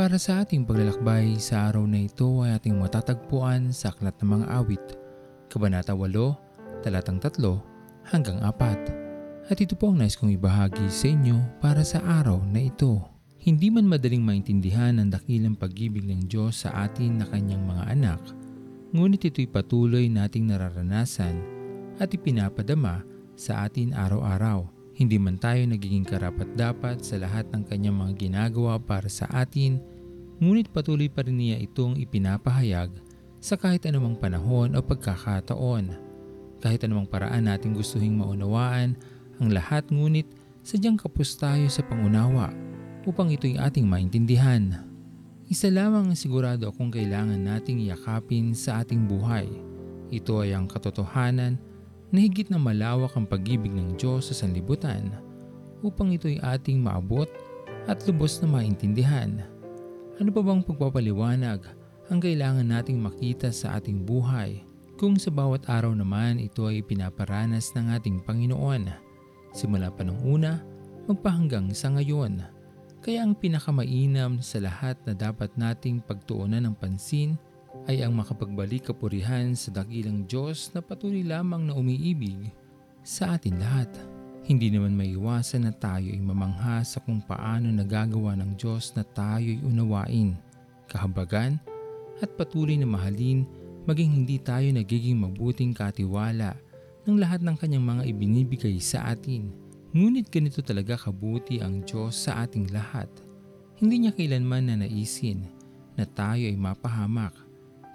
Para sa ating paglalakbay sa araw na ito ay ating matatagpuan sa Aklat ng Mga Awit, Kabanata 8, Talatang 3 hanggang 4. At ito po ang nais kong ibahagi sa inyo para sa araw na ito. Hindi man madaling maintindihan ang dakilang pag-ibig ng Diyos sa atin na kanyang mga anak, ngunit ito'y patuloy nating nararanasan at ipinapadama sa atin araw-araw. Hindi man tayo nagiging karapat-dapat sa lahat ng kanyang mga ginagawa para sa atin, ngunit patuloy pa rin niya itong ipinapahayag sa kahit anumang panahon o pagkakataon. Kahit anumang paraan natin gustuhing maunawaan ang lahat ngunit sadyang kapos tayo sa pangunawa upang ito'y ating maintindihan. Isa lamang ang sigurado kung kailangan nating yakapin sa ating buhay. Ito ay ang katotohanan na higit na malawak ang pag-ibig ng Diyos sa sanlibutan upang ito'y ating maabot at lubos na maintindihan. Ano pa bang pagpapaliwanag ang kailangan nating makita sa ating buhay kung sa bawat araw naman ito ay pinaparanas ng ating Panginoon simula pa nung una magpahanggang sa ngayon. Kaya ang pinakamainam sa lahat na dapat nating pagtuunan ng pansin ay ang makapagbalik kapurihan sa dakilang Diyos na patuloy lamang na umiibig sa atin lahat. Hindi naman maiwasan na tayo ay mamangha sa kung paano nagagawa ng Diyos na tayo'y unawain, kahabagan at patuloy na mahalin maging hindi tayo nagiging mabuting katiwala ng lahat ng kanyang mga ibinibigay sa atin. Ngunit ganito talaga kabuti ang Diyos sa ating lahat. Hindi niya kailanman na naisin na tayo ay mapahamak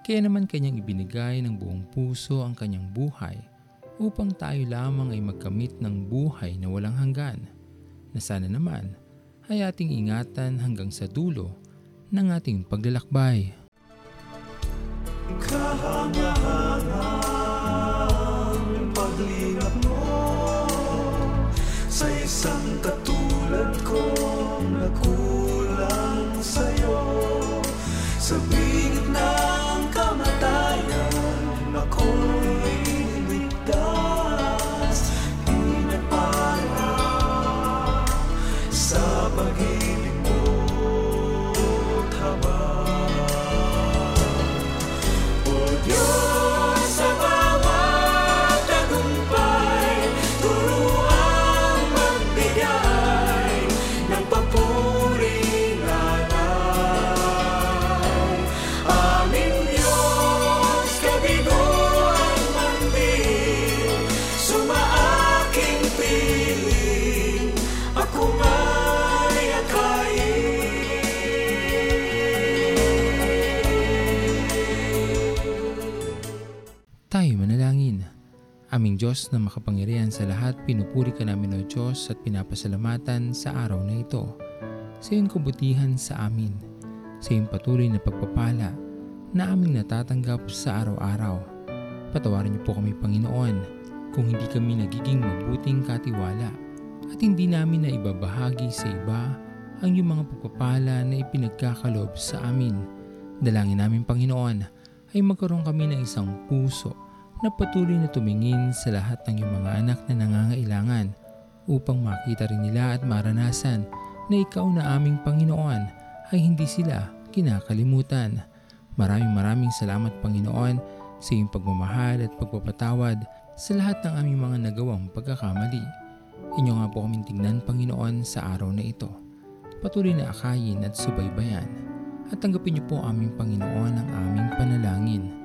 kaya naman kanyang ibinigay ng buong puso ang kanyang buhay upang tayo lamang ay magkamit ng buhay na walang hanggan na sana naman ay ating ingatan hanggang sa dulo ng ating paglalakbay. Kahanga-hangang paglingap mo Sa isang katulad kong nakulang sa'yo Sa Aming Diyos na makapangyarihan sa lahat, pinupuri ka namin o Diyos at pinapasalamatan sa araw na ito. Sa iyong kabutihan sa amin, sa iyong patuloy na pagpapala na aming natatanggap sa araw-araw. Patawarin niyo po kami Panginoon kung hindi kami nagiging mabuting katiwala at hindi namin na ibabahagi sa iba ang iyong mga pagpapala na ipinagkakalob sa amin. Dalangin namin Panginoon ay magkaroon kami ng isang puso na patuloy na tumingin sa lahat ng iyong mga anak na nangangailangan upang makita rin nila at maranasan na ikaw na aming Panginoon ay hindi sila kinakalimutan. Maraming maraming salamat Panginoon sa iyong pagmamahal at pagpapatawad sa lahat ng aming mga nagawang pagkakamali. Inyo nga po kaming tingnan Panginoon sa araw na ito. Patuloy na akayin at subaybayan at tanggapin niyo po aming Panginoon ang aming panalangin